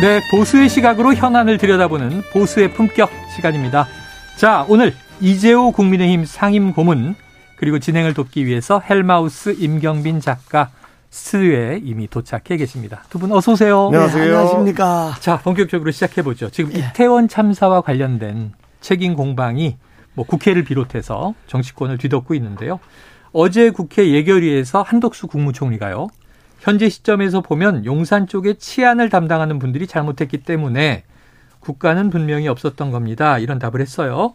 네, 보수의 시각으로 현안을 들여다보는 보수의 품격 시간입니다. 자, 오늘 이재호 국민의힘 상임 고문 그리고 진행을 돕기 위해서 헬마우스 임경빈 작가 스튜디오에 이미 도착해 계십니다. 두 분 어서 오세요. 안녕하세요. 네, 안녕하십니까. 자, 본격적으로 시작해 보죠. 지금 예. 이태원 참사와 관련된 책임 공방이 뭐 국회를 비롯해서 정치권을 뒤덮고 있는데요. 어제 국회 예결위에서 한덕수 국무총리가요. 현재 시점에서 보면 용산 쪽에 치안을 담당하는 분들이 잘못했기 때문에 국가는 분명히 없었던 겁니다. 이런 답을 했어요.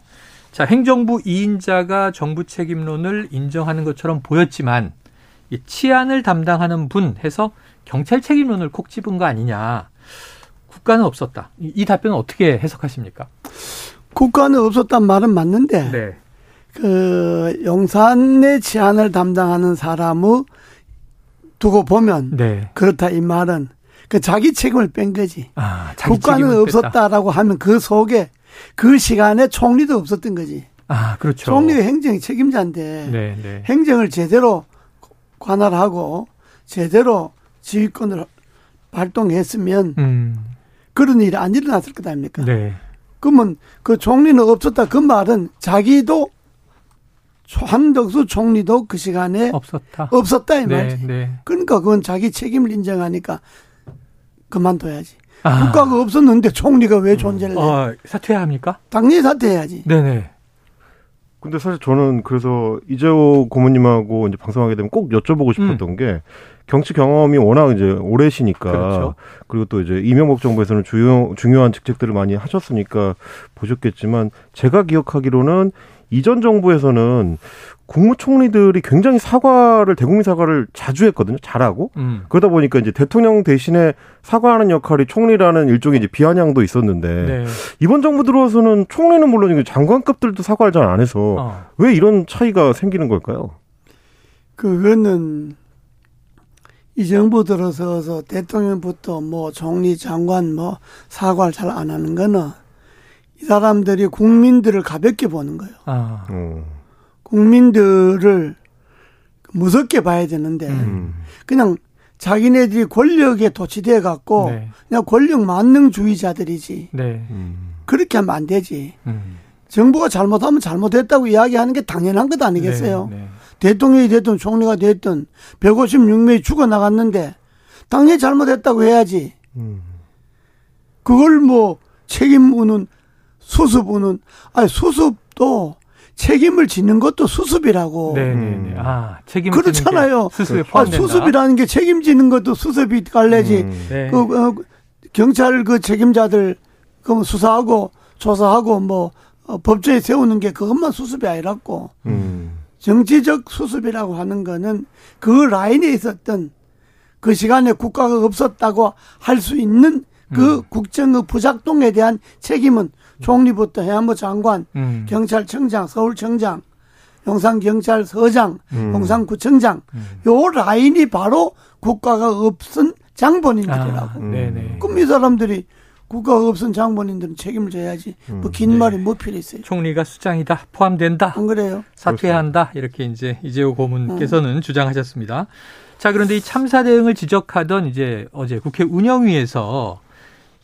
자, 행정부 2인자가 정부 책임론을 인정하는 것처럼 보였지만 이 치안을 담당하는 분 해서 경찰 책임론을 콕 집은 거 아니냐. 국가는 없었다. 이 답변은 어떻게 해석하십니까? 국가는 없었단 말은 맞는데 네. 그 용산의 치안을 담당하는 사람의 두고 보면 네. 그렇다 이 말은 그 자기 책임을 뺀 거지. 아, 국가는 없었다라고 하면 그 속에 그 시간에 총리도 없었던 거지. 아, 그렇죠. 총리가 행정 책임자인데 네, 네. 행정을 제대로 관할하고 제대로 지휘권을 발동했으면 음. 그런 일이 안 일어났을 것 아닙니까? 네. 그러면 그 총리는 없었다 그 말은 자기도 한덕수 총리도 그 시간에 없었다. 없었다 이 네, 말이지. 네. 그러니까 그건 자기 책임을 인정하니까 그만둬야지. 아. 국가가 없었는데 총리가 왜 존재를 해? 어, 사퇴해야 합니까? 당연히 사퇴해야지. 네네. 근데 사실 저는 그래서 이재호 고모님하고 이제 방송하게 되면 꼭 여쭤보고 싶었던 음. 게 정치 경험이 워낙 이제 오래시니까 그렇죠. 그리고 또 이제 이명박 정부에서는 주요 중요한 직책들을 많이 하셨으니까 보셨겠지만 제가 기억하기로는 이전 정부에서는 국무총리들이 굉장히 사과를 대국민 사과를 자주 했거든요. 잘하고 음. 그러다 보니까 이제 대통령 대신에 사과하는 역할이 총리라는 일종의 이제 비아냥도 있었는데 네. 이번 정부 들어와서는 총리는 물론 장관급들도 사과를 잘 안 해서 어. 왜 이런 차이가 생기는 걸까요? 그거는 이 정부 들어서서 대통령부터 뭐 총리 장관 뭐 사과를 잘 안 하는 거는 이 사람들이 국민들을 가볍게 보는 거예요. 아. 음. 국민들을 무섭게 봐야 되는데 음. 그냥 자기네들이 권력에 도취돼 갖고 네. 그냥 권력 만능주의자들이지. 네. 음. 그렇게 하면 안 되지. 음. 정부가 잘못하면 잘못했다고 이야기하는 게 당연한 것 아니겠어요? 네. 네. 대통령이 됐든 총리가 됐든 156명이 죽어 나갔는데 당연히 잘못했다고 해야지. 음. 그걸 뭐 책임 묻는 수습은 아니 수습도 책임을 짓는 것도 수습이라고. 네네네. 네, 네. 아 책임 그렇잖아요. 수습에 아, 수습이라는 게 책임지는 것도 수습이 갈래지. 음. 네. 그 어, 경찰 그 책임자들 그 수사하고 조사하고 뭐 어, 법조에 세우는 게 그것만 수습이 아니라고. 음. 정치적 수습이라고 하는 거는 그 라인에 있었던 그 시간에 국가가 없었다고 할 수 있는 그 음. 국정의 부작동에 대한 책임은 총리부터 해안부 장관, 음. 경찰청장, 서울청장, 용산경찰서장, 음. 용산구청장 음. 요 라인이 바로 국가가 없은 장본인들이라고. 아. 그럼 이 사람들이 국가가 없은 장본인들은 책임을 져야지. 음. 뭐긴 네. 말이 뭐 필요 있어요. 총리가 수장이다. 포함된다. 안 그래요? 사퇴해야 한다. 이렇게 이제 이재호 고문께서는 음. 주장하셨습니다. 자, 그런데 이 참사 대응을 지적하던 이제 어제 국회 운영위에서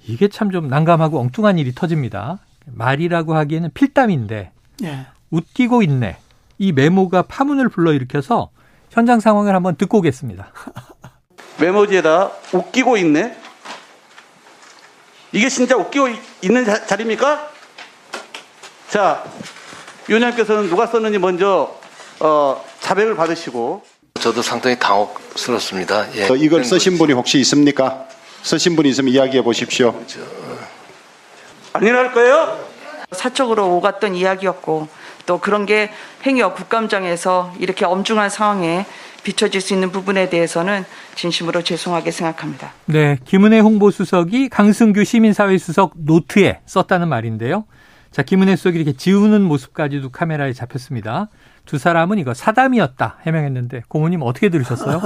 이게 참 좀 난감하고 엉뚱한 일이 터집니다. 말이라고 하기에는 필담인데 예. 웃기고 있네. 이 메모가 파문을 불러일으켜서 현장 상황을 한번 듣고 오겠습니다. 메모지에다 웃기고 있네. 이게 진짜 웃기고 있는 자, 리입니까 자, 위원장께서는 누가 썼는지 먼저 어, 자백을 받으시고. 저도 상당히 당혹스럽습니다. 예. 이걸 쓰신 분이 혹시 있습니까? 쓰신 분이 있으면 이야기해 보십시오. 아니랄 거예요? 사적으로 오갔던 이야기였고 또 그런 게 행여 국감장에서 이렇게 엄중한 상황에 비춰질 수 있는 부분에 대해서는 진심으로 죄송하게 생각합니다. 네, 김은혜 홍보수석이 강승규 시민사회 수석 노트에 썼다는 말인데요. 자, 김은혜 수석이 이렇게 지우는 모습까지도 카메라에 잡혔습니다. 두 사람은 이거 사담이었다 해명했는데 고모님 어떻게 들으셨어요?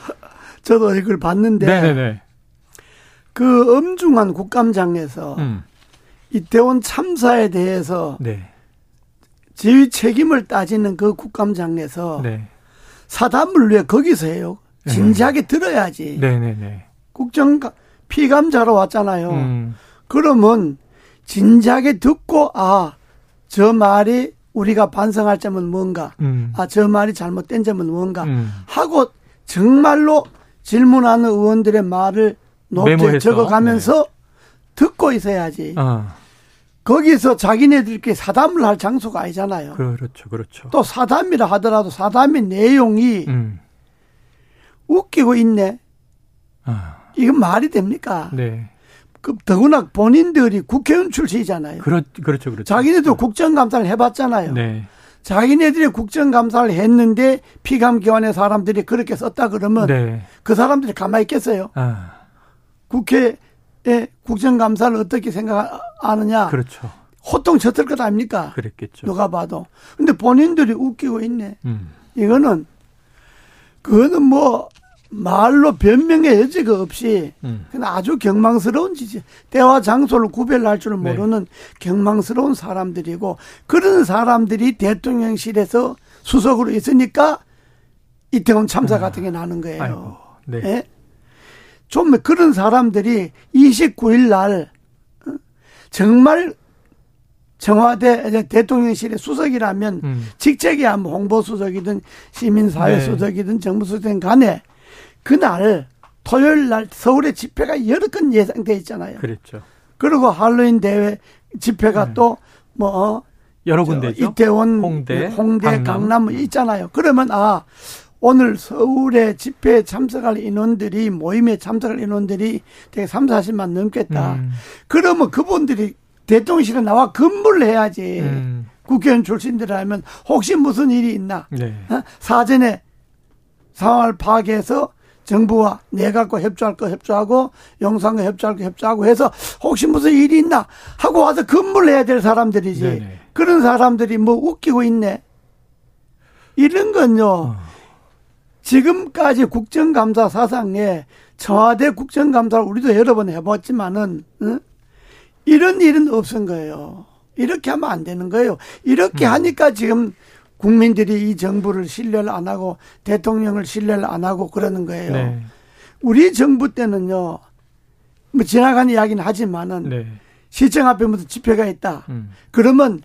저도 이걸 봤는데 네네네. 그 엄중한 국감장에서 음, 이태원 참사에 대해서 네, 지휘 책임을 따지는 그 국감장에서 네, 사담을 왜 거기서 해요? 진지하게 들어야지. 네네네. 국정 피감자로 왔잖아요. 음, 그러면 진지하게 듣고 아 저 말이 우리가 반성할 점은 뭔가, 음, 아저 말이 잘못된 점은 뭔가 음. 하고 정말로 질문하는 의원들의 말을 노트에 메모해서, 네. 적어가면서 듣고 있어야지. 아, 거기서 자기네들끼리 사담을 할 장소가 아니잖아요. 그렇죠, 그렇죠. 또 사담이라 하더라도 사담의 내용이 음, 웃기고 있네. 아, 이건 말이 됩니까? 네, 그 더구나 본인들이 국회의원 출신이잖아요. 그렇, 그렇죠, 그렇죠. 자기네도 국정감사를 해봤잖아요. 네, 자기네들이 국정감사를 했는데 피감기관의 사람들이 그렇게 썼다 그러면 네, 그 사람들이 가만히 있겠어요. 아, 국회에 국정감사를 어떻게 생각하느냐. 그렇죠. 호통 쳤을 것 아닙니까? 그랬겠죠. 누가 봐도. 근데 본인들이 웃기고 있네. 음, 이거는 그거는 뭐 말로 변명의 여지가 없이 음. 그냥 아주 경망스러운 짓이 때와 장소를 구별할 줄 네. 모르는 경망스러운 사람들이고 그런 사람들이 대통령실에서 수석으로 있으니까 이태원 참사 같은 게 나는 거예요. 아이고, 네. 예? 좀 그런 사람들이 29일 날 어? 정말 청와대 대통령실의 수석이라면 음. 직책이야 뭐 홍보수석이든 시민사회 네. 수석이든 정부수석이든 간에 그날 토요일 날 서울에 집회가 여러 건 예상돼 있잖아요. 그랬죠. 그리고 할로윈 대회 집회가 네. 또뭐 여러 군데죠. 이태원, 홍대, 홍대, 강남. 강남, 뭐 있잖아요. 그러면 아 오늘 서울에 집회에 참석할 인원들이 모임에 참석할 인원들이 되게 3, 40만 넘겠다. 음. 그러면 그분들이 대통령실에 나와 근무를 해야지. 음. 국회의원 출신들이라면 혹시 무슨 일이 있나? 네. 어? 사전에 상황을 파악해서 정부와 내각과 협조할 거 협조하고 영상과 협조할 거 협조하고 해서 혹시 무슨 일이 있나 하고 와서 근무를 해야 될 사람들이지. 네네. 그런 사람들이 뭐 웃기고 있네. 이런 건요. 어. 지금까지 국정감사 사상에 청와대 국정감사를 우리도 여러 번 해봤지만은 응? 이런 일은 없은 거예요. 이렇게 하면 안 되는 거예요. 이렇게 음. 하니까 지금 국민들이 이 정부를 신뢰를 안 하고 대통령을 신뢰를 안 하고 그러는 거예요. 네. 우리 정부 때는요. 뭐 지나간 이야기는 하지만은 네. 시청 앞에 무슨 집회가 있다. 음. 그러면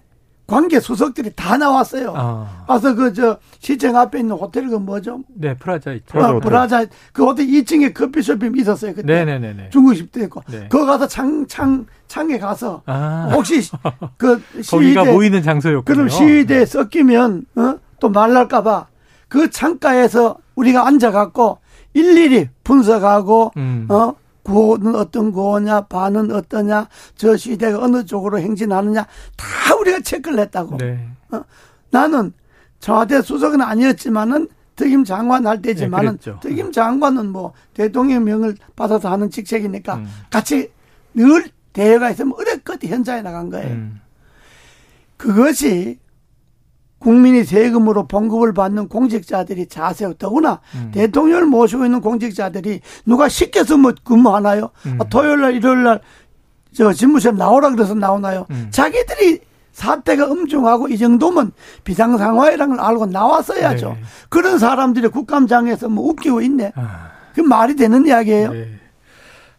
관계 수석들이 다 나왔어요. 아. 와서 그 저 시청 앞에 있는 호텔 그 뭐죠? 네, 프라자 있죠. 프라자 어, 호텔. 브라자 그 호텔 2층에 커피숍이 있었어요 그때 네네네네. 중국집도 있고 네. 거기 가서 창 창 창에 가서 아. 혹시 그 거기가 시위대 모이는 장소였군요. 그럼 시위대에 섞이면 어? 또 말날까봐 그 창가에서 우리가 앉아갖고 일일이 분석하고 음. 어 구호는 어떤 구호냐 반은 어떠냐 저 시대가 어느 쪽으로 행진하느냐 다 우리가 체크를 했다고 네. 어? 나는 청와대 수석은 아니었지만은 특임 장관 할 때지만은 네. 특임 장관은 뭐 대통령 명을 받아서 하는 직책이니까 음. 같이 늘 대회가 있으면 어렵거든 현장에 나간 거예요. 음. 그것이 국민이 세금으로 봉급을 받는 공직자들이 자세고 더구나 음. 대통령을 모시고 있는 공직자들이 누가 시켜서 뭐 근무하나요? 음. 아, 토요일 날 일요일 날 저 집무실에 나오라 그래서 나오나요? 음. 자기들이 사태가 엄중하고 이 정도면 비상 상황이라는 걸 알고 나왔어야죠. 네. 그런 사람들이 국감장에서 뭐 웃기고 있네. 아. 그 말이 되는 이야기예요. 네.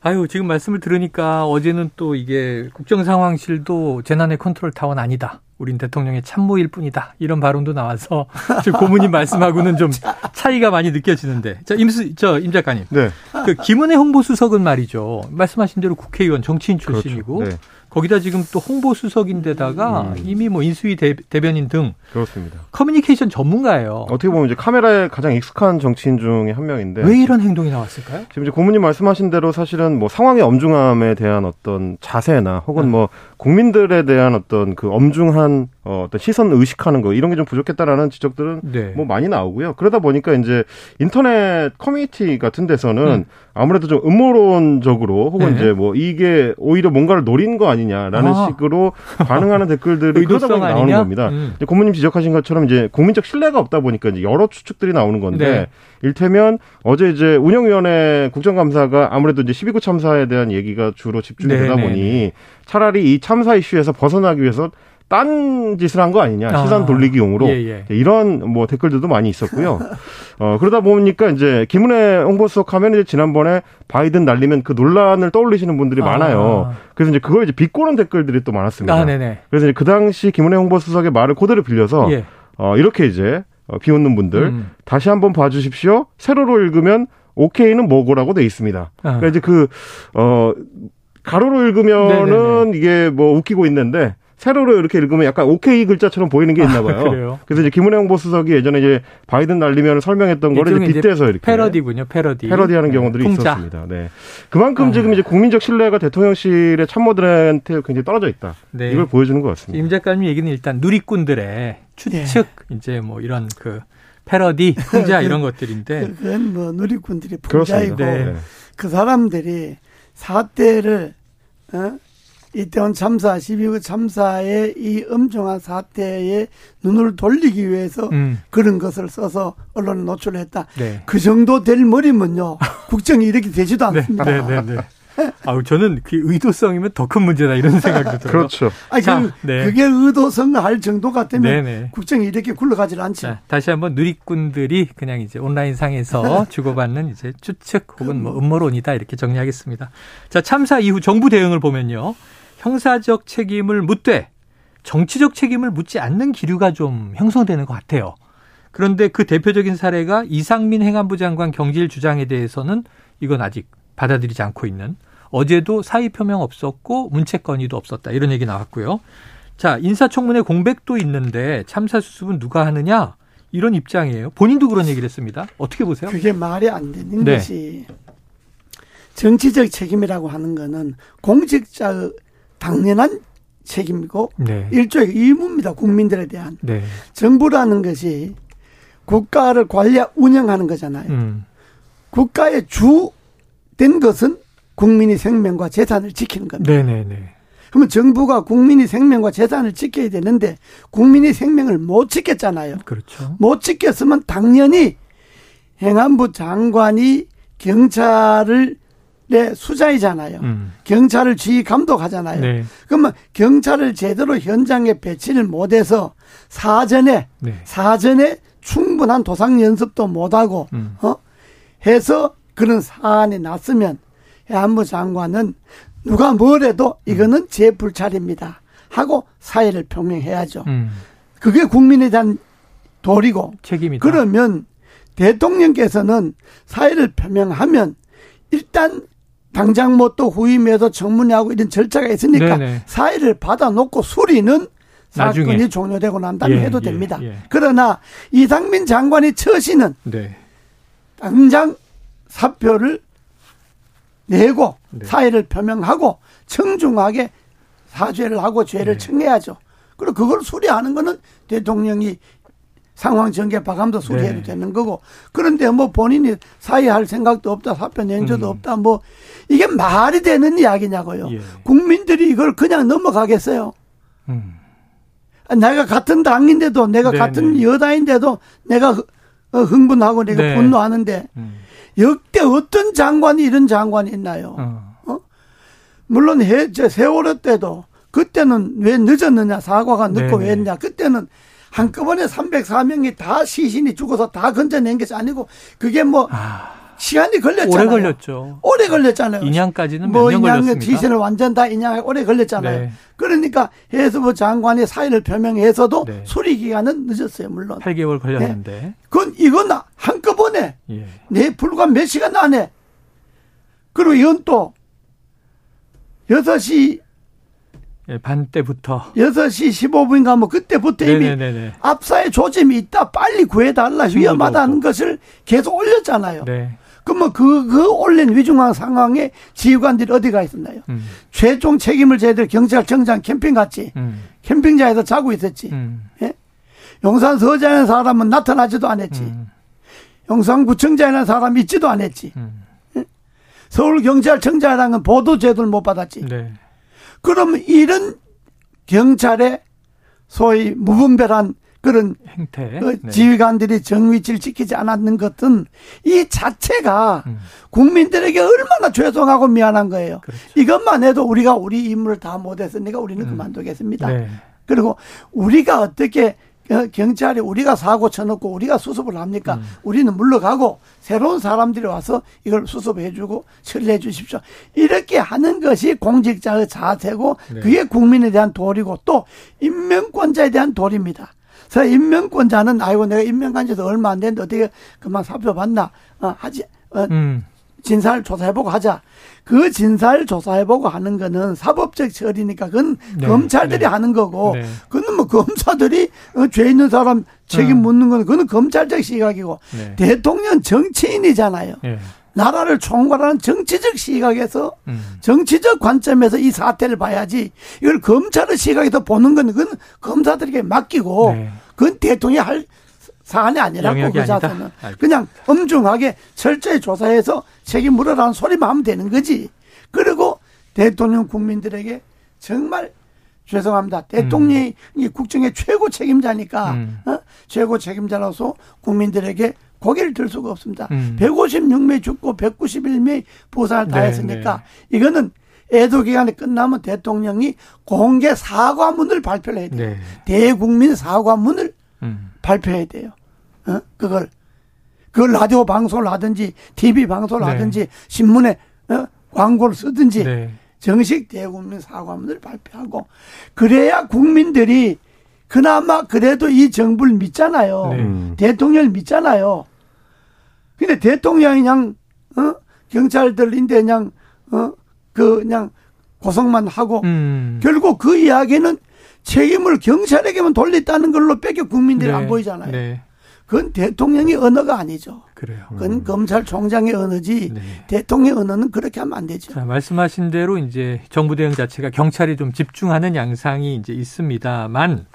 아유, 지금 말씀을 들으니까 어제는 또 이게 국정상황실도 재난의 컨트롤 타워는 아니다. 우린 대통령의 참모일 뿐이다. 이런 발언도 나와서 지금 고모님 말씀하고는 좀 차이가 많이 느껴지는데. 자, 임수, 저, 임 작가님. 네. 그 김은혜 홍보수석은 말이죠. 말씀하신 대로 국회의원 정치인 출신이고 그렇죠. 네. 거기다 지금 또 홍보 수석인데다가 음. 이미 뭐 인수위 대, 변인 등 그렇습니다. 커뮤니케이션 전문가예요. 어떻게 보면 이제 카메라에 가장 익숙한 정치인 중에 한 명인데 왜 이런 행동이 나왔을까요? 지금 이제 고문님 말씀하신 대로 사실은 뭐 상황의 엄중함에 대한 어떤 자세나 혹은 음. 뭐 국민들에 대한 어떤 그 엄중한 어, 어떤 시선 의식하는 거 이런 게 좀 부족했다라는 지적들은 네. 뭐 많이 나오고요. 그러다 보니까 이제 인터넷 커뮤니티 같은 데서는 음. 아무래도 좀 음모론적으로 혹은 네. 이제 뭐 이게 오히려 뭔가를 노린 거 아니냐라는 아. 식으로 반응하는 댓글들이 그러다 보니 나오는 겁니다. 음. 고모님 지적하신 것처럼 이제 국민적 신뢰가 없다 보니까 이제 여러 추측들이 나오는 건데 네. 일테면 어제 이제 운영위원회 국정감사가 아무래도 이제 12구 참사에 대한 얘기가 주로 집중이 되다 네, 네, 보니 네. 차라리 이 참사 이슈에서 벗어나기 위해서 딴 짓을 한 거 아니냐 아. 시선 돌리기용으로 예, 예. 이런 뭐 댓글들도 많이 있었고요. 어 그러다 보니까 이제 김은혜 홍보수석 하면 이제 지난번에 바이든 날리면 그 논란을 떠올리시는 분들이 아. 많아요. 그래서 이제 그걸 이제 비꼬는 댓글들이 또 많았습니다. 아, 그래서 이제 그 당시 김은혜 홍보수석의 말을 그대로 빌려서 예. 어 이렇게 이제 어, 비웃는 분들 음. 다시 한번 봐주십시오. 세로로 읽으면 오케이는 뭐고라고 돼 있습니다. 아. 그러니까 이제 그 어 가로로 읽으면은 네네네. 이게 뭐 웃기고 있는데 세로로 이렇게 읽으면 약간 오케이 글자처럼 보이는 게 있나 아, 봐요. 아, 그래서 이제 김은혜 홍보수석이 예전에 이제 바이든 날리면 설명했던 거를 이제 빗대서 이렇게 패러디군요. 패러디. 패러디하는 네. 경우들이 통자. 있었습니다. 네. 그만큼 아. 지금 이제 국민적 신뢰가 대통령실의 참모들한테 굉장히 떨어져 있다. 네. 이걸 보여주는 것 같습니다. 임 작가님 얘기는 일단 누리꾼들의 추측 네. 이제 뭐 이런 그 패러디, 풍자 이런 것들인데 그건 뭐 누리꾼들이 풍자이고 네. 그 사람들이 사태를 어? 이태원 참사, 12구 참사의 이 엄중한 사태에 눈을 돌리기 위해서 음. 그런 것을 써서 언론에 노출했다. 네. 그 정도 될 머리면요. 국정이 이렇게 되지도 네. 않습니다. 네, 네, 네. 아우 저는 그 의도성이면 더 큰 문제다 이런 생각도 들어요. 그렇죠. 아니 자, 그, 네. 그게 의도성 할 정도 같으면 네네. 국정이 이렇게 굴러가질 않죠. 자, 다시 한번 누리꾼들이 그냥 이제 온라인 상에서 주고받는 이제 추측 혹은 뭐 음모론이다 이렇게 정리하겠습니다. 자 참사 이후 정부 대응을 보면요. 형사적 책임을 묻되 정치적 책임을 묻지 않는 기류가 좀 형성되는 것 같아요. 그런데 그 대표적인 사례가 이상민 행안부 장관 경질 주장에 대해서는 이건 아직 받아들이지 않고 있는 어제도 사의 표명 없었고 문체 건의도 없었다 이런 얘기 나왔고요. 자 인사청문회 공백도 있는데 참사 수습은 누가 하느냐 이런 입장이에요. 본인도 그런 얘기를 했습니다. 어떻게 보세요? 그게 말이 안 되는 네. 것이 정치적 책임이라고 하는 거는 공직자의 당연한 책임이고 네. 일종의 의무입니다. 국민들에 대한 네. 정부라는 것이 국가를 관리 운영하는 거잖아요. 음. 국가의 주 된 것은 국민의 생명과 재산을 지키는 겁니다. 네네네. 그러면 정부가 국민의 생명과 재산을 지켜야 되는데 국민의 생명을 못 지켰잖아요. 그렇죠. 못 지켰으면 당연히 행안부 장관이 경찰을 네, 수자이잖아요. 음. 경찰을 지휘 감독하잖아요. 네. 그러면 경찰을 제대로 현장에 배치를 못해서 사전에 네. 사전에 충분한 도상 연습도 못하고 음. 어 해서 그런 사안이 났으면 해안부 장관은 누가 뭐래도 이거는 음. 제 불찰입니다 하고 사회를 표명해야죠. 음. 그게 국민에 대한 도리고 책임이다. 그러면 대통령께서는 사회를 표명하면 일단 당장 뭐 또 후임에서 청문회하고 이런 절차가 있으니까 네네. 사회를 받아놓고 수리는 나중에. 사건이 종료되고 난 다음에 예, 해도 예, 됩니다. 예. 그러나 이상민 장관의 처신은 네. 당장 사표를 내고 네. 사회를 표명하고 청중하게 사죄를 하고 죄를 네. 청해야죠. 그리고 그걸 수리하는 거는 대통령이 상황 전개 파감도 수리해도 네. 되는 거고 그런데 뭐 본인이 사의할 생각도 없다 사표 낸저도 음. 없다 뭐 이게 말이 되는 이야기냐고요. 예. 국민들이 이걸 그냥 넘어가겠어요. 음. 내가 같은 당인데도 내가 네네. 같은 네. 여당인데도 내가 어, 흥분하고 내가 네. 분노하는데 음. 역대 어떤 장관이 이런 장관이 있나요? 어. 어? 물론 해, 세월호 때도 그때는 왜 늦었느냐 사과가 늦고 네네. 왜 했냐 그때는 한꺼번에 304명이 다 시신이 죽어서 다 건져낸 것이 아니고 그게 뭐 아, 시간이 걸렸잖아요. 오래 걸렸죠. 오래 걸렸잖아요. 인양까지는 뭐 인양 시신을 완전 다 인양에 오래 걸렸잖아요. 네. 그러니까 해수부 장관이 사의를 표명해서도 네. 수리 기간은 늦었어요, 물론. 8개월 걸렸는데. 네. 그건 이건 한꺼번에 예. 네 불과 몇 시간 안에 그리고 이건 또 6시 예, 반 때부터 6시 15분인가 뭐 그때부터 네네네네. 이미 앞사에 조짐이 있다 빨리 구해달라 위험하다는 것을 계속 올렸잖아요. 네. 그러면 그, 그 올린 위중한 상황에 지휘관들이 어디 가 있었나요? 음. 최종 책임을 져야 될 경찰청장 캠핑 갔지. 음. 캠핑장에서 자고 있었지. 음. 예? 용산 서장의 사람은 나타나지도 않았지. 음. 용산구청장이라는 사람 있지도 않았지. 음. 예? 서울경찰청장이라는 보도 제도를 못 받았지. 네. 그러면 이런 경찰의 소위 무분별한 그런 행태 그 네. 지휘관들이 정위치를 지키지 않았는 것은 이 자체가 음. 국민들에게 얼마나 죄송하고 미안한 거예요. 그렇죠. 이것만 해도 우리가 우리 임무를 다 못했으니까 우리는 음. 그만두겠습니다. 네. 그리고 우리가 어떻게 경찰이 우리가 사고 쳐놓고 우리가 수습을 합니까? 음. 우리는 물러가고 새로운 사람들이 와서 이걸 수습해주고 처리해 주십시오. 이렇게 하는 것이 공직자의 자세고 네. 그게 국민에 대한 도리고 또 임명권자에 대한 도리입니다. 그래서 임명권자는 아이고 내가 임명한 지도 얼마 안 됐는데 어떻게 그만 살펴봤나 어, 하지 어, 음. 진사를 조사해보고 하자. 그 진사를 조사해보고 하는 거는 사법적 처리니까 그건 네, 검찰들이 네. 하는 거고, 네. 그건 뭐 검사들이 어, 죄 있는 사람 책임 음. 묻는 거는 그건 검찰적 시각이고, 네. 대통령 정치인이잖아요. 네. 나라를 총괄하는 정치적 시각에서 음. 정치적 관점에서 이 사태를 봐야지 이걸 검찰의 시각에서 보는 건 그건 검사들에게 맡기고 네. 그건 대통령이 할 사안이 아니라고 그 자세는 그냥 엄중하게 철저히 조사해서 책임 물어라는 소리만 하면 되는 거지. 그리고 대통령 국민들에게 정말 죄송합니다. 대통령이 음. 국정의 최고 책임자니까 음. 어? 최고 책임자로서 국민들에게 고개를 들 수가 없습니다. 음. 156명 죽고 191명 부상을 네, 당했으니까 네. 이거는 애도 기간이 끝나면 대통령이 공개 사과문을 발표를 해야 돼요. 네. 대국민 사과문을 음. 발표해야 돼요. 어? 그걸 그걸 라디오 방송을 하든지 TV 방송을 네. 하든지 신문에 어? 광고를 쓰든지 네. 정식 대국민 사과문을 발표하고 그래야 국민들이 그나마 그래도 이 정부를 믿잖아요. 네. 대통령을 믿잖아요. 근데 대통령이 그냥 어? 경찰들인데 그냥 어 그 그냥 고성만 하고 음. 결국 그 이야기는 책임을 경찰에게만 돌렸다는 걸로 뺏겨 국민들이 네. 안 보이잖아요. 네. 그건 대통령의 언어가 아니죠. 그래요. 그건 음. 검찰총장의 언어지 네. 대통령의 언어는 그렇게 하면 안 되죠. 자, 말씀하신 대로 이제 정부 대응 자체가 경찰이 좀 집중하는 양상이 이제 있습니다만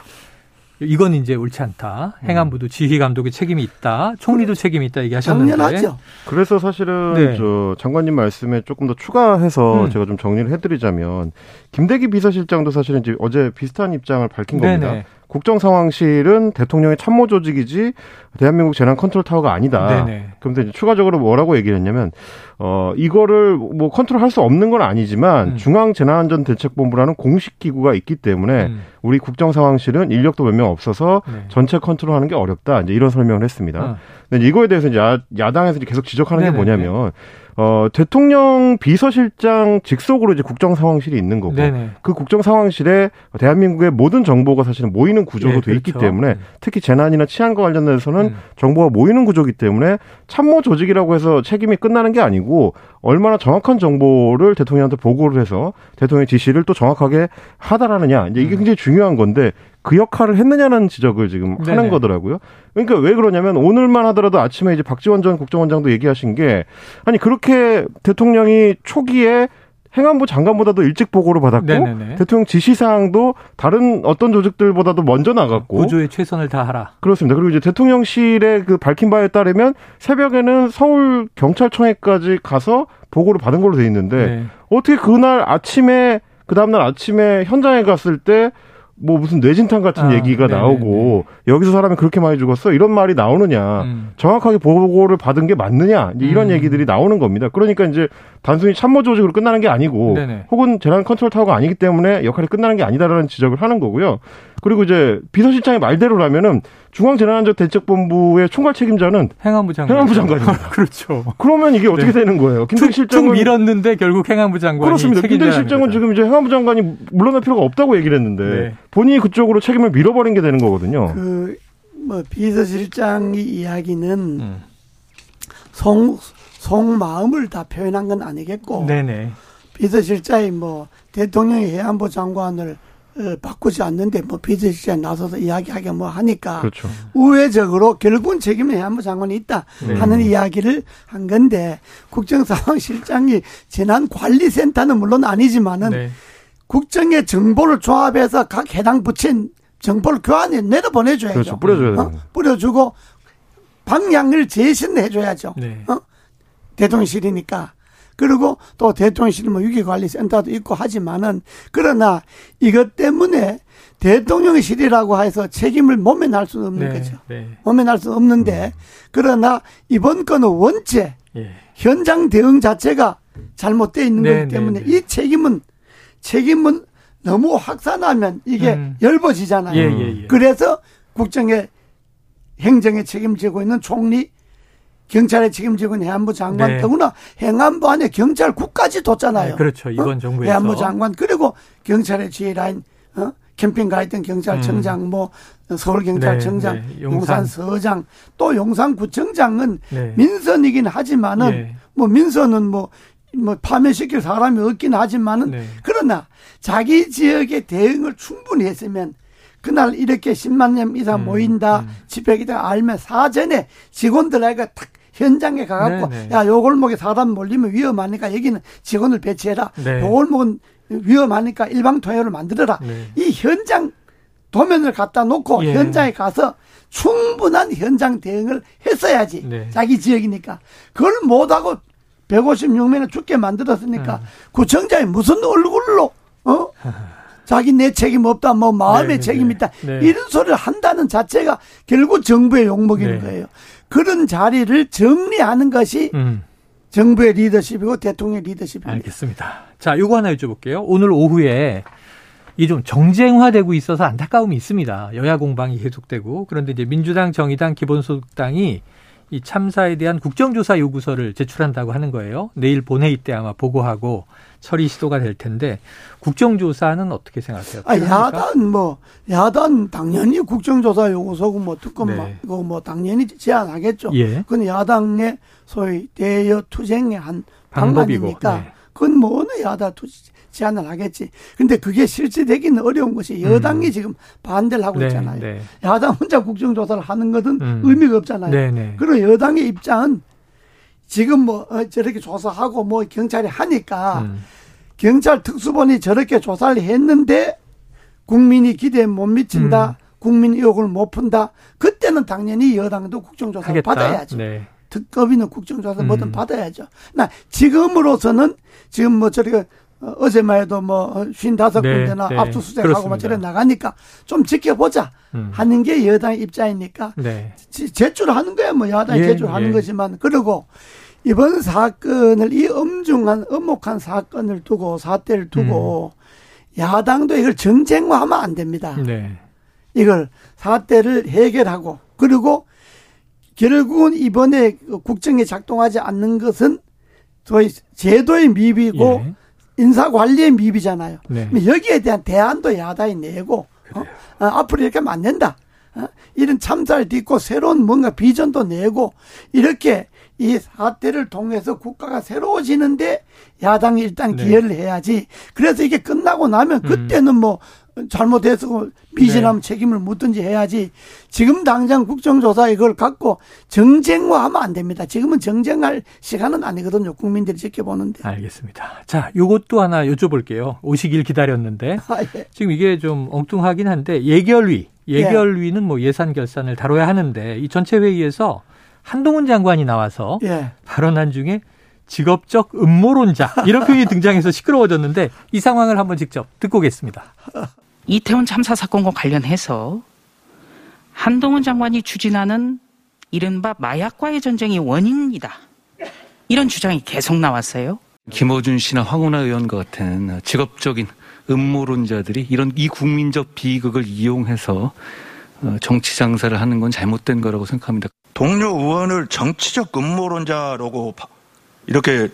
이건 이제 옳지 않다. 행안부도 지휘 감독의 책임이 있다. 총리도 책임이 있다 얘기하셨는데. 당연하죠. 그래서 사실은 네. 저 장관님 말씀에 조금 더 추가해서 음. 제가 좀 정리를 해드리자면 김대기 비서실장도 사실은 이제 어제 비슷한 입장을 밝힌 겁니다. 국정상황실은 대통령의 참모 조직이지 대한민국 재난 컨트롤 타워가 아니다. 네네. 그런데 이제 추가적으로 뭐라고 얘기를 했냐면 어 이거를 뭐 컨트롤할 수 없는 건 아니지만 음. 중앙 재난안전 대책본부라는 공식 기구가 있기 때문에 음. 우리 국정상황실은 인력도 몇 명 없어서 네. 전체 컨트롤하는 게 어렵다. 이제 이런 설명을 했습니다. 어. 근데 이거에 대해서 이제 야, 야당에서 계속 지적하는 네네. 게 뭐냐면 어, 대통령 비서실장 직속으로 이제 국정 상황실이 있는 거고 네네. 그 국정 상황실에 대한민국의 모든 정보가 사실은 모이는 구조로 네, 돼 있기 그렇죠. 때문에 네. 특히 재난이나 치안과 관련돼서는 음. 정보가 모이는 구조기 때문에 참모 조직이라고 해서 책임이 끝나는 게 아니고 얼마나 정확한 정보를 대통령한테 보고를 해서 대통령의 지시를 또 정확하게 하다라느냐 이제 이게 음. 굉장히 중요한 건데 그 역할을 했느냐는 지적을 지금 네네. 하는 거더라고요. 그러니까 왜 그러냐면 오늘만 하더라도 아침에 이제 박지원 전 국정원장도 얘기하신 게 아니 그렇게 대통령이 초기에 행안부 장관보다도 일찍 보고를 받았고 네네네. 대통령 지시사항도 다른 어떤 조직들보다도 먼저 나갔고 구조에 최선을 다하라. 그렇습니다. 그리고 이제 대통령실의 그 밝힌 바에 따르면 새벽에는 서울 경찰청에까지 가서 보고를 받은 걸로 돼 있는데 네. 어떻게 그날 아침에 그 다음날 아침에 현장에 갔을 때 뭐 무슨 뇌진탕 같은 아, 얘기가 네네네. 나오고 여기서 사람이 그렇게 많이 죽었어 이런 말이 나오느냐 음. 정확하게 보고를 받은 게 맞느냐 이런 음. 얘기들이 나오는 겁니다. 그러니까 이제 단순히 참모 조직으로 끝나는 게 아니고 네네. 혹은 재난 컨트롤 타워가 아니기 때문에 역할이 끝나는 게 아니다라는 지적을 하는 거고요. 그리고 이제 비서실장의 말대로라면은 중앙재난안전대책본부의 총괄 책임자는 행안부 장관. 행안부 장관입니다. 그렇죠. 그러면 이게 어떻게 네. 되는 거예요? 김대기 실장은 밀었는데 결국 행안부 장관이 그렇습니다. 김대기 실장은 지금 이제 행안부 장관이 물러날 필요가 없다고 얘기를 했는데 네. 본인이 그쪽으로 책임을 밀어버린 게 되는 거거든요. 그 뭐 비서실장의 이야기는 음. 송 속마음을 다 표현한 건 아니겠고. 네네. 비서실장이 뭐 대통령이 해안부 장관을 어, 바꾸지 않는데 뭐 비서실장이 나서서 이야기하게 뭐 하니까 그렇죠. 우회적으로 결국은 책임은 해안부 장관이 있다 네. 하는 이야기를 한 건데 국정상황실장이 재난관리센터는 물론 아니지만은 네. 국정의 정보를 조합해서 각 해당 부처에 정보를 교환해 내려 보내줘야죠. 그렇죠. 뿌려줘야 어? 뿌려주고 방향을 제시는 해줘야죠. 네. 어? 대통령실이니까. 그리고 또 대통령실 뭐 위기관리센터도 있고 하지만은 그러나 이것 때문에 대통령실이라고 해서 책임을 모면할 수는 없는 네. 거죠. 네. 모면할 수는 없는데 그러나 이번 건은 원체 예. 현장 대응 자체가 잘못되어 있는 네, 거기 때문에 네, 네. 이 책임은 책임은 너무 확산하면 이게 음. 열버지잖아요. 예, 예, 예. 그래서 국정의 행정에 책임지고 있는 총리, 경찰에 책임지고 있는 해안부 장관, 네. 더구나 해안부 안에 경찰국까지 뒀잖아요. 네, 그렇죠. 이번 어? 정부에서. 해안부 장관 그리고 경찰의 지휘 라인 어? 캠핑 가 있던 경찰청장, 뭐 서울경찰청장, 음. 네, 네. 용산. 용산 서장, 또 용산구청장은 네. 민선이긴 하지만은 예. 뭐 민선은 뭐, 뭐 파면시킬 사람이 없긴 하지만은 네. 그러나 자기 지역의 대응을 충분히 했으면 그날 이렇게 10만 명 이상 음, 모인다 음. 집회기다 알면 사전에 직원들에게 탁 현장에 가갖고 네, 네. 야 요 골목에 사람 몰리면 위험하니까 여기는 직원을 배치해라 네. 요 골목은 위험하니까 일방 통행을 만들어라 네. 이 현장 도면을 갖다 놓고 예. 현장에 가서 충분한 현장 대응을 했어야지. 네. 자기 지역이니까. 그걸 못하고 156명을 죽게 만들었으니까 음. 구청장이 무슨 얼굴로, 어? 자기 내 책임 없다, 뭐 마음의 네, 책임 네. 있다. 네. 이런 소리를 한다는 자체가 결국 정부의 욕먹이는 네. 거예요. 그런 자리를 정리하는 것이 음. 정부의 리더십이고 대통령 리더십입니다. 알겠습니다. 자, 요거 하나 여쭤볼게요. 오늘 오후에 이 좀 정쟁화되고 있어서 안타까움이 있습니다. 여야 공방이 계속되고 그런데 이제 민주당, 정의당, 기본소득당이 이 참사에 대한 국정조사 요구서를 제출한다고 하는 거예요. 내일 본회의 때 아마 보고하고 처리 시도가 될 텐데 국정조사는 어떻게 생각하세요? 아? 야당 뭐 야당 당연히 국정조사 요구서고 뭐 특검 네. 뭐 당연히 제안하겠죠. 예. 그건 야당의 소위 대여 투쟁의 한 방법이고, 방안이니까 네. 그건 뭐 어느 야당도 제안을 하겠지. 근데 그게 실제되기는 어려운 것이 여당이 지금 반대를 하고 음. 네, 있잖아요. 네. 야당 혼자 국정조사를 하는 것은 음. 의미가 없잖아요. 네, 네. 그리고 여당의 입장은 지금 뭐 어, 저렇게 조사하고 뭐 경찰이 하니까 음. 경찰 특수본이 저렇게 조사를 했는데 국민이 기대에 못 미친다. 음. 국민 의혹을 못 푼다. 그때는 당연히 여당도 국정조사를 하겠다. 받아야죠. 네. 특검이는 국정조사 음. 뭐든 받아야죠. 나 지금으로서는 지금 뭐 저렇게 어, 어제만 해도 뭐 쉰다섯 네, 군데나 네. 압수수색하고 막. 저래 나가니까 좀 지켜보자 음. 하는 게 여당의 입장이니까 네. 지- 제출하는 거야 뭐 야당이 예, 제출하는 예. 거지만 그리고 이번 사건을 이 엄중한 엄혹한 사건을 두고 사태를 두고 야당도 이걸 정쟁화하면 안 됩니다. 네. 이걸 사태를 해결하고 그리고 결국은 이번에 그 국정에 작동하지 않는 것은 저희 제도의 미비고 예. 인사 관리의 미비잖아요. 네. 여기에 대한 대안도 야당이 내고 어? 어, 앞으로 이렇게 하면 안 된다. 어? 이런 참사를 딛고 새로운 뭔가 비전도 내고 이렇게 이 사태를 통해서 국가가 새로워지는데 야당이 일단 네. 기여를 해야지. 그래서 이게 끝나고 나면 그때는 뭐 잘못해서 미진하면 책임을 묻든지 해야지. 지금 당장 국정조사 이걸 갖고 정쟁화하면 안 됩니다. 지금은 정쟁할 시간은 아니거든요. 국민들이 지켜보는데. 알겠습니다. 자, 요것도 하나 여쭤볼게요. 오시길 기다렸는데. 아, 예. 지금 이게 좀 엉뚱하긴 한데 예결위, 예결위는 뭐 예산 결산을 다뤄야 하는데 이 전체 회의에서 한동훈 장관이 나와서 예. 발언한 중에 직업적 음모론자 이런 표현이 등장해서 시끄러워졌는데 이 상황을 한번 직접 듣고 오겠습니다. 이태원 참사 사건과 관련해서 한동훈 장관이 추진하는 이른바 마약과의 전쟁이 원인이다. 이런 주장이 계속 나왔어요. 김어준 씨나 황운하 의원과 같은 직업적인 음모론자들이 이런 이 국민적 비극을 이용해서 어, 정치 장사를 하는 건 잘못된 거라고 생각합니다. 동료 의원을 정치적 음모론자라고 바- 이렇게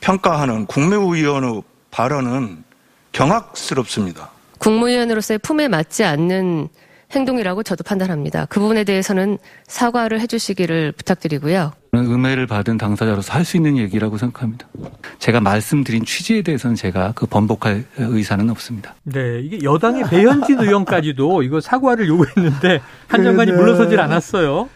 평가하는 국무위원의 발언은 경악스럽습니다. 국무위원으로서의 품에 맞지 않는 행동이라고 저도 판단합니다. 그 부분에 대해서는 사과를 해주시기를 부탁드리고요. 음해를 받은 당사자로서 할 수 있는 얘기라고 생각합니다. 제가 말씀드린 취지에 대해서는 제가 그 번복할 의사는 없습니다. 네, 이게 여당의 배현진 의원까지도 이거 사과를 요구했는데 한 장관이 그, 물러서질 않았어요.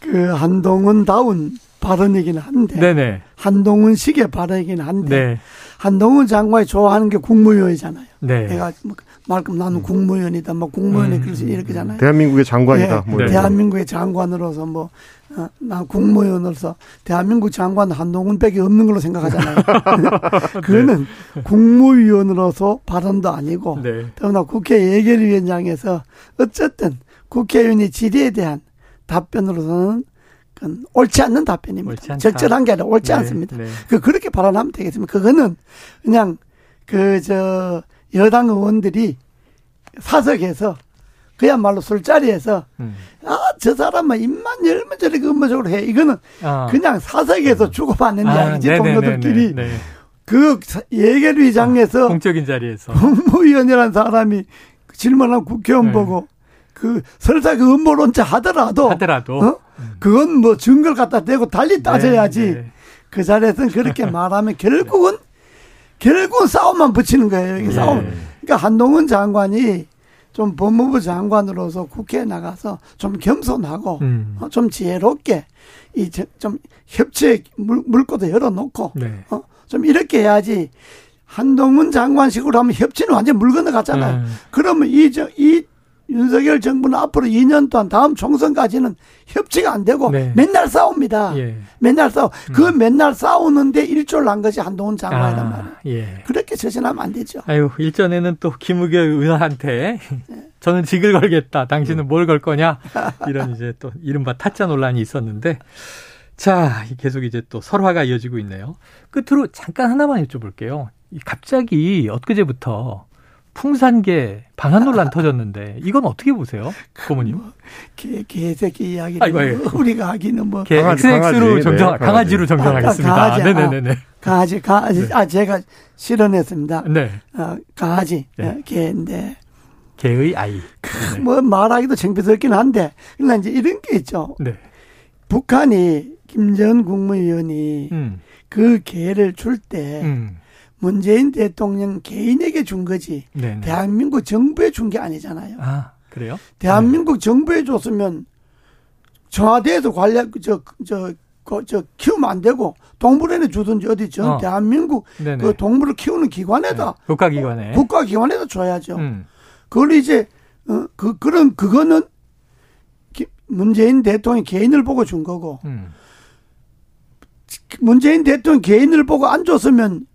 그 한동훈 다운 발언이긴 한데 네네. 한동훈 식의 발언이긴 한데 네. 한동훈 장관이 좋아하는 게 국무위원이잖아요. 네. 내가 뭐 말끔 나는 국무위원이다, 뭐 국무위원이 음. 그래서 이렇게잖아요. 대한민국의 장관이다. 예, 뭐 대한민국의 장관으로서 뭐, 어, 난 국무위원으로서 대한민국 장관 한동훈 밖에 없는 걸로 생각하잖아요. 그거는 국무위원으로서 발언도 아니고, 네. 더구나 국회 예결위원장에서 어쨌든 국회의원의 질의에 대한 답변으로서는 그건 옳지 않는 답변입니다. 옳지. 적절한 게 아니라 옳지 네, 않습니다. 네. 그 그렇게 발언하면 되겠습니다. 그거는 그냥 그 저 여당 의원들이 사석에서 그야말로 술자리에서 음. 아저 사람은 입만 열면 저렇게 업무적으로 해 이거는 아. 그냥 사석에서 주고받는 아, 이야기지 네네네네. 동료들끼리 네. 그 사- 예결위장에서 공적인 자리에서. 국무위원이라는 사람이 질문한 국회의원 네. 보고 그 설사 그 음모론자 하더라도 하더라도. 어? 그건 뭐 증거를 갖다 대고 달리 따져야지 네, 네. 그 자리에서는 그렇게 말하면 결국은 결국은 싸움만 붙이는 거예요. 이게 네. 싸움. 그러니까 한동훈 장관이 좀 법무부 장관으로서 국회에 나가서 좀 겸손하고 음. 어, 좀 지혜롭게 이 좀 협치의 물, 물꼬도 열어놓고 네. 어, 좀 이렇게 해야지 한동훈 장관식으로 하면 협치는 완전 물 건너갔잖아요. 음. 그러면 이, 저, 이 윤석열 정부는 앞으로 2년 동안 다음 총선까지는 협치가 안 되고 네. 맨날 싸웁니다. 예. 맨날 싸우. 그 맨날 싸우는데 일조를 한 것이 한동훈 장관이란 말이에요. 아, 예. 그렇게 처신하면 안 되죠. 아유, 일전에는 또 김우겸 의원한테 저는 직을 걸겠다. 당신은 뭘걸 거냐? 이런 이제 또 이른바 타짜 논란이 있었는데 자, 계속 이제 또 설화가 이어지고 있네요. 끝으로 잠깐 하나만 여쭤볼게요. 이 갑자기 엊그제부터 풍산계 방한 논란 터졌는데 이건 어떻게 보세요? 고모님? 개, 개새끼 이야기를 아이고, 아이고. 우리가 하기는 뭐 개, 강아지, XX로 강아지. 정정, 네, 강아지로 정정하겠습니다. 아, 강아지. 네네네네. 강아지, 강아지. 아, 제가 실현했습니다. 네. 어, 강아지, 네. 어, 개인데. 개의 아이. 네. 뭐 말하기도 창피스럽긴 한데. 그러나 이제 이런 게 있죠. 네. 북한이 김전 국무위원이 음. 그 개를 줄때 음. 문재인 대통령 개인에게 준 거지 네네. 대한민국 정부에 준 게 아니잖아요. 아, 그래요? 대한민국 정부에 줬으면 청와대에서 관리 저저 그, 저 키우면 안 되고 동물원에 주든지 어디 전 어. 대한민국 네네. 그 동물을 키우는 기관에다 국가기관에. 국가기관에다 줘야죠. 음. 그걸 이제 어, 그 그런 그거는 기- 문재인 대통령 개인을 보고 준 거고 음. 문재인 대통령 개인을 보고 안 줬으면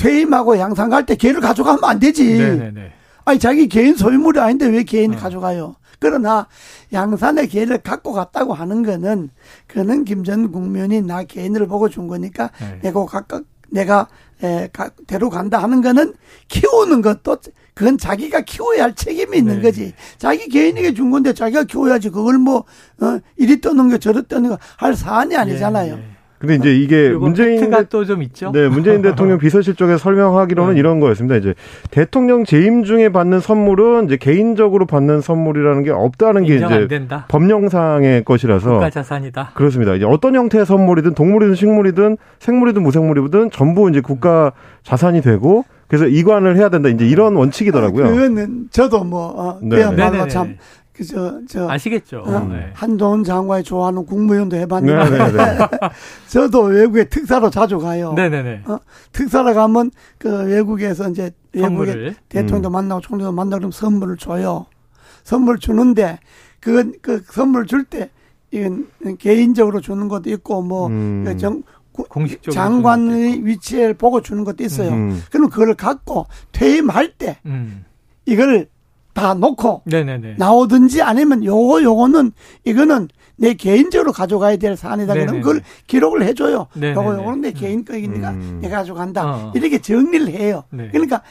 퇴임하고 양산 갈 때 개를 가져가면 안 되지. 네네네. 아니 자기 개인 소유물이 아닌데 왜 개인을 어. 가져가요? 그러나 양산의 개를 갖고 갔다고 하는 거는 그는 김전 국면이 나 개인을 보고 준 거니까 네. 내가 각각 내가 에, 가, 데려간다 하는 거는 키우는 것도 그건 자기가 키워야 할 책임이 있는 네. 거지. 자기 개인에게 준 건데 자기가 키워야지 그걸 뭐 어, 이리 떠는 거 저리 떠는 거 할 사안이 아니잖아요. 예, 예. 근데 이제 이게 문재인 팩트가 대- 또좀 있죠? 네, 문재인 대통령 비서실 쪽에서 설명하기로는 네. 이런 거였습니다. 이제 대통령 재임 중에 받는 선물은 이제 개인적으로 받는 선물이라는 게 없다는 게 이제 된다. 법령상의 것이라서 국가 자산이다. 그렇습니다. 이제 어떤 형태의 선물이든 동물이든 식물이든 생물이든 무생물이든 전부 이제 국가 자산이 되고 그래서 이관을 해야 된다. 이제 이런 원칙이더라고요. 그거는 저도 뭐 어, 네, 그야말로 네네네. 참 그저 저 아시겠죠? 어, 네. 한동훈 장관이 좋아하는 국무위원도 해봤는데 네, 네, 네. 저도 외국에 특사로 자주 가요. 네네네. 어, 특사로 가면 그 외국에서 이제 외국의 선물을. 대통령도 음. 만나고 총리도 만나고 그러면 선물을 줘요. 선물 주는데 그건 그 선물 줄 때 이건 개인적으로 주는 것도 있고 뭐 음. 그 정, 구- 공식적으로 장관의 위치를 보고 주는 것도 있어요. 음. 그럼 그걸 갖고 퇴임할 때 음. 이걸 다 놓고 네네네. 나오든지 아니면 요거 요거는 이거는 내 개인적으로 가져가야 될 사안이다 그러면 네네네. 그걸 기록을 해줘요. 네네네. 요거 요거는 내 개인 거니까 음. 내가 가져간다. 어. 이렇게 정리를 해요. 네. 그러니까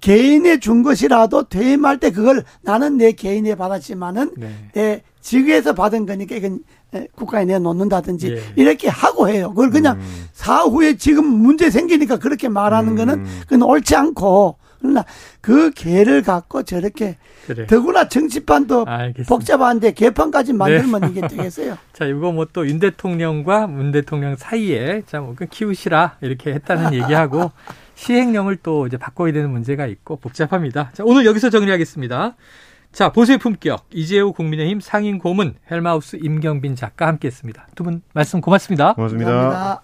개인에 준 것이라도 퇴임할 때 그걸 나는 내 개인에 받았지만은 네. 내 직위에서 받은 거니까 이건 에, 국가에 내놓는다든지 예. 이렇게 하고 해요. 그걸 그냥 음. 사후에 지금 문제 생기니까 그렇게 말하는 음. 거는 그건 옳지 않고 그러나 그 개를 갖고 저렇게 그래. 더구나 정치판도 알겠습니다. 복잡한데 개판까지 만들면 네. 이게 되겠어요. 자, 이거 뭐 또 윤 대통령과 문 대통령 사이에 자, 뭐 키우시라 이렇게 했다는 얘기하고 시행령을 또 이제 바꿔야 되는 문제가 있고 복잡합니다. 자, 오늘 여기서 정리하겠습니다. 자, 보수의 품격 이재호 국민의힘 상임 고문 헬마우스 임경빈 작가 함께했습니다. 두 분 말씀 고맙습니다. 고맙습니다. 감사합니다.